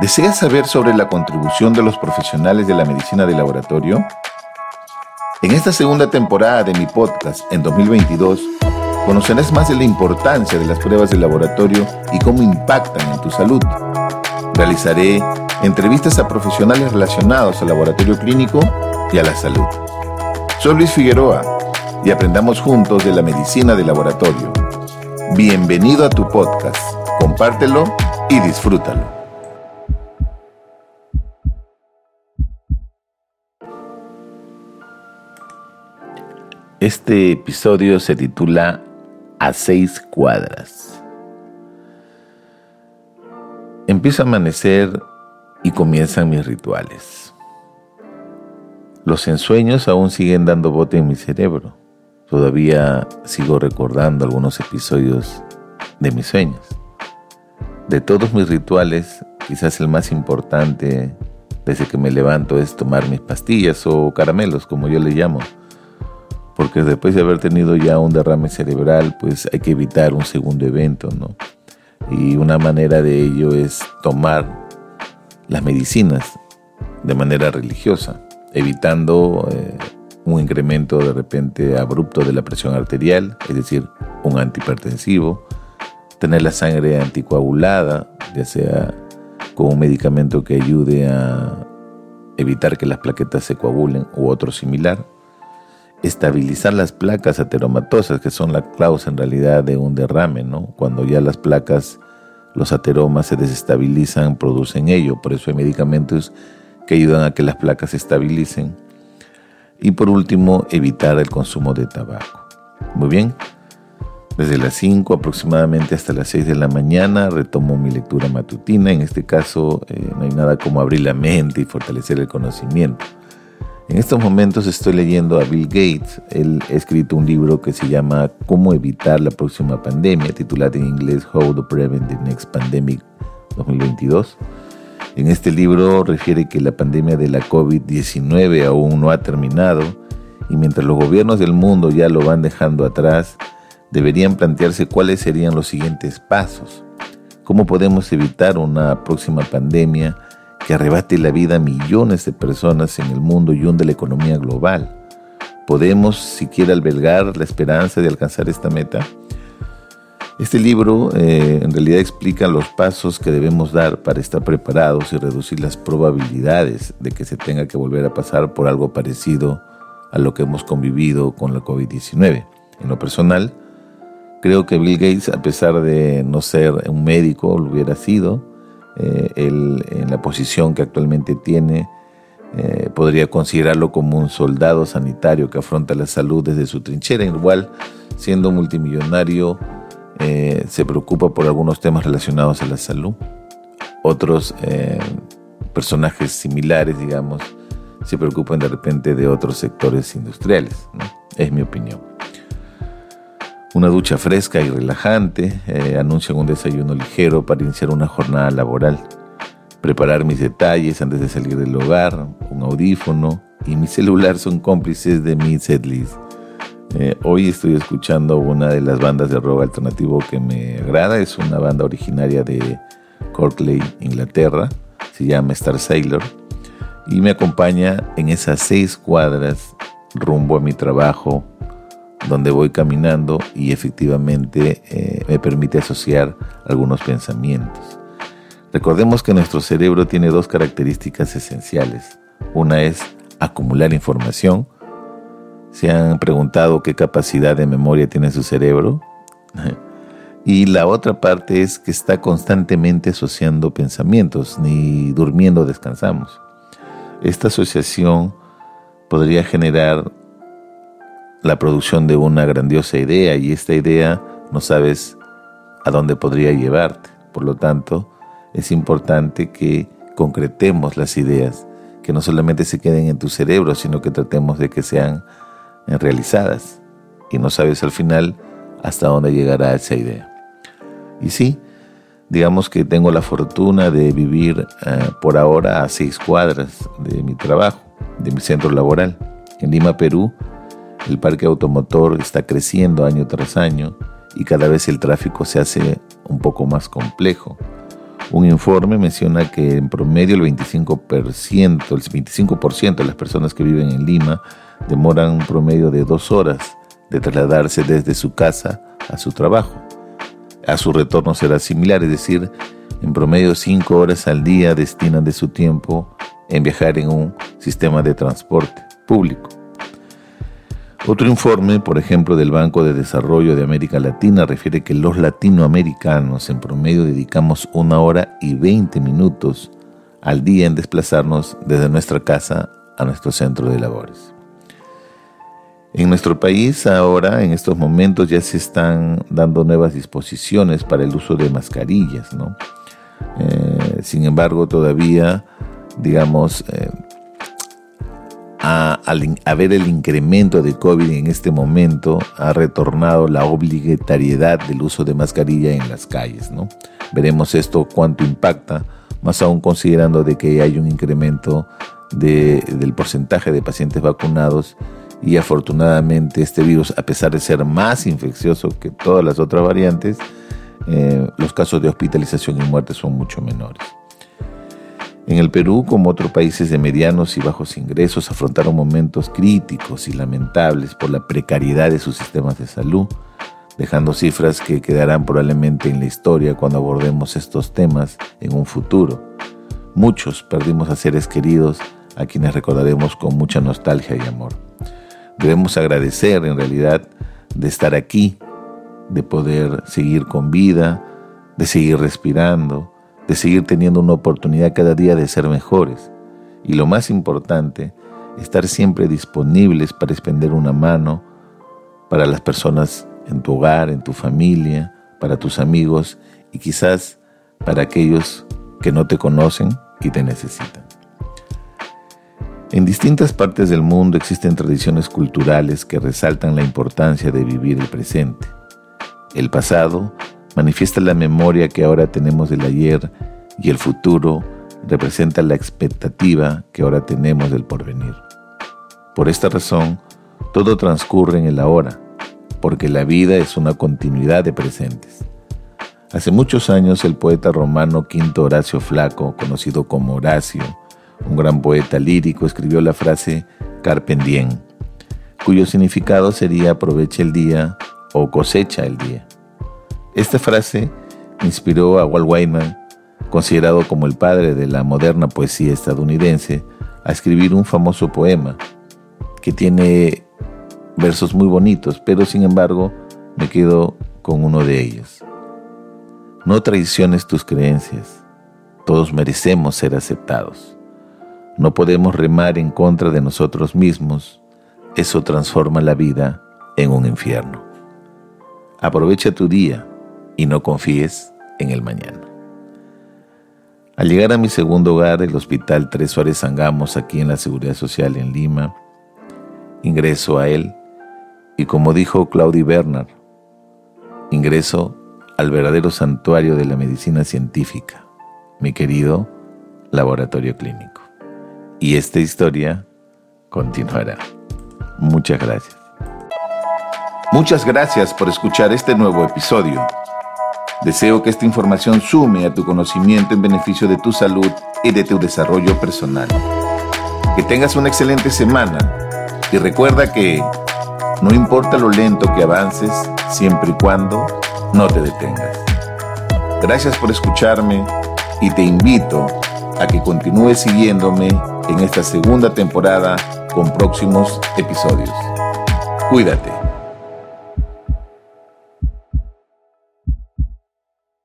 ¿Deseas saber sobre la contribución de los profesionales de la medicina de laboratorio? En esta segunda temporada de mi podcast, en 2022, conocerás más de la importancia de las pruebas de laboratorio y cómo impactan en tu salud. Realizaré entrevistas a profesionales relacionados al laboratorio clínico y a la salud. Soy Luis Figueroa y aprendamos juntos de la medicina de laboratorio. Bienvenido a tu podcast. Compártelo y disfrútalo. Este episodio se titula A seis cuadras. Empieza a amanecer y comienzan mis rituales. Los ensueños aún siguen dando bote en mi cerebro. Todavía sigo recordando algunos episodios de mis sueños. De todos mis rituales, quizás el más importante desde que me levanto es tomar mis pastillas o caramelos, como yo le llamo porque después de haber tenido ya un derrame cerebral, pues hay que evitar un segundo evento, ¿no? Y una manera de ello es tomar las medicinas de manera religiosa, evitando eh, un incremento de repente abrupto de la presión arterial, es decir, un antihipertensivo, tener la sangre anticoagulada, ya sea con un medicamento que ayude a evitar que las plaquetas se coagulen u otro similar estabilizar las placas ateromatosas, que son la causa en realidad de un derrame, ¿no? Cuando ya las placas, los ateromas se desestabilizan, producen ello. Por eso hay medicamentos que ayudan a que las placas se estabilicen. Y por último, evitar el consumo de tabaco. Muy bien. Desde las 5 aproximadamente hasta las 6 de la mañana retomo mi lectura matutina. En este caso, eh, no hay nada como abrir la mente y fortalecer el conocimiento. En estos momentos estoy leyendo a Bill Gates. Él ha escrito un libro que se llama Cómo evitar la próxima pandemia, titulado en inglés How to Prevent the Next Pandemic 2022. En este libro refiere que la pandemia de la COVID-19 aún no ha terminado y mientras los gobiernos del mundo ya lo van dejando atrás, deberían plantearse cuáles serían los siguientes pasos. ¿Cómo podemos evitar una próxima pandemia? Que arrebate la vida a millones de personas en el mundo y hunde la economía global. ¿Podemos siquiera albergar la esperanza de alcanzar esta meta? Este libro eh, en realidad explica los pasos que debemos dar para estar preparados y reducir las probabilidades de que se tenga que volver a pasar por algo parecido a lo que hemos convivido con la COVID-19. En lo personal, creo que Bill Gates, a pesar de no ser un médico, lo hubiera sido, eh, en la posición que actualmente tiene, eh, podría considerarlo como un soldado sanitario que afronta la salud desde su trinchera. Igual, siendo multimillonario, eh, se preocupa por algunos temas relacionados a la salud. Otros personajes similares, digamos, se preocupan de repente de otros sectores industriales. Es mi opinión. Una ducha fresca y relajante, eh, anuncian un desayuno ligero para iniciar una jornada laboral. Preparar mis detalles antes de salir del hogar, un audífono y mi celular son cómplices de mi setlist. Eh, hoy estoy escuchando una de las bandas de rock alternativo que me agrada, es una banda originaria de Corkley, Inglaterra, se llama Star Sailor y me acompaña en esas seis cuadras rumbo a mi trabajo donde voy caminando y efectivamente eh, me permite asociar algunos pensamientos. Recordemos que nuestro cerebro tiene dos características esenciales. Una es acumular información. ¿Se han preguntado qué capacidad de memoria tiene su cerebro? y la otra parte es que está constantemente asociando pensamientos, ni durmiendo descansamos. Esta asociación podría generar la producción de una grandiosa idea y esta idea no sabes a dónde podría llevarte. Por lo tanto, es importante que concretemos las ideas, que no solamente se queden en tu cerebro, sino que tratemos de que sean realizadas. Y no sabes al final hasta dónde llegará esa idea. Y sí, digamos que tengo la fortuna de vivir eh, por ahora a seis cuadras de mi trabajo, de mi centro laboral. En Lima, Perú, el parque automotor está creciendo año tras año y cada vez el tráfico se hace un poco más complejo. Un informe menciona que en promedio el 25%, el 25% de las personas que viven en Lima demoran un promedio de dos horas de trasladarse desde su casa a su trabajo. A su retorno será similar, es decir, en promedio cinco horas al día destinan de su tiempo en viajar en un sistema de transporte público. Otro informe, por ejemplo, del Banco de Desarrollo de América Latina refiere que los latinoamericanos en promedio dedicamos una hora y 20 minutos al día en desplazarnos desde nuestra casa a nuestro centro de labores. En nuestro país ahora, en estos momentos, ya se están dando nuevas disposiciones para el uso de mascarillas, ¿no? Eh, sin embargo, todavía, digamos, eh, a, al ver el incremento de COVID en este momento, ha retornado la obligatoriedad del uso de mascarilla en las calles, ¿no? Veremos esto cuánto impacta, más aún considerando de que hay un incremento del porcentaje de pacientes vacunados y afortunadamente este virus, a pesar de ser más infeccioso que todas las otras variantes, eh, los casos de hospitalización y muerte son mucho menores. En el Perú, como otros países de medianos y bajos ingresos, afrontaron momentos críticos y lamentables por la precariedad de sus sistemas de salud, dejando cifras que quedarán probablemente en la historia cuando abordemos estos temas en un futuro. Muchos perdimos a seres queridos a quienes recordaremos con mucha nostalgia y amor. Debemos agradecer en realidad de estar aquí, de poder seguir con vida, de seguir respirando, de seguir teniendo una oportunidad cada día de ser mejores. Y lo más importante, estar siempre disponibles para extender una mano para las personas en tu hogar, en tu familia, para tus amigos y quizás para aquellos que no te conocen y te necesitan. En distintas partes del mundo existen tradiciones culturales que resaltan la importancia de vivir el presente. El pasado manifiesta la memoria que ahora tenemos del ayer y el futuro representa la expectativa que ahora tenemos del porvenir. Por esta razón, todo transcurre en el ahora, porque la vida es una continuidad de presentes. Hace muchos años el poeta romano Quinto Horacio Flaco, conocido como Horacio, un gran poeta lírico, escribió la frase Carpe diem, cuyo significado sería aprovecha el día o cosecha el día. Esta frase inspiró a Walt Whitman, considerado como el padre de la moderna poesía estadounidense, a escribir un famoso poema que tiene versos muy bonitos, pero sin embargo me quedo con uno de ellos. No traiciones tus creencias, todos merecemos ser aceptados. No podemos remar en contra de nosotros mismos. Eso transforma la vida en un infierno. Aprovecha tu día y no confíes en el mañana. Al llegar a mi segundo hogar, el Hospital Tres Suárez Sangamos, aquí en la Seguridad Social en Lima, ingreso a él y como dijo Claudia Bernard, ingreso al verdadero santuario de la medicina científica, mi querido laboratorio clínico y esta historia continuará. Muchas gracias. Muchas gracias por escuchar este nuevo episodio. Deseo que esta información sume a tu conocimiento en beneficio de tu salud y de tu desarrollo personal. Que tengas una excelente semana y recuerda que no importa lo lento que avances, siempre y cuando no te detengas. Gracias por escucharme y te invito a que continúes siguiéndome en esta segunda temporada con próximos episodios. Cuídate.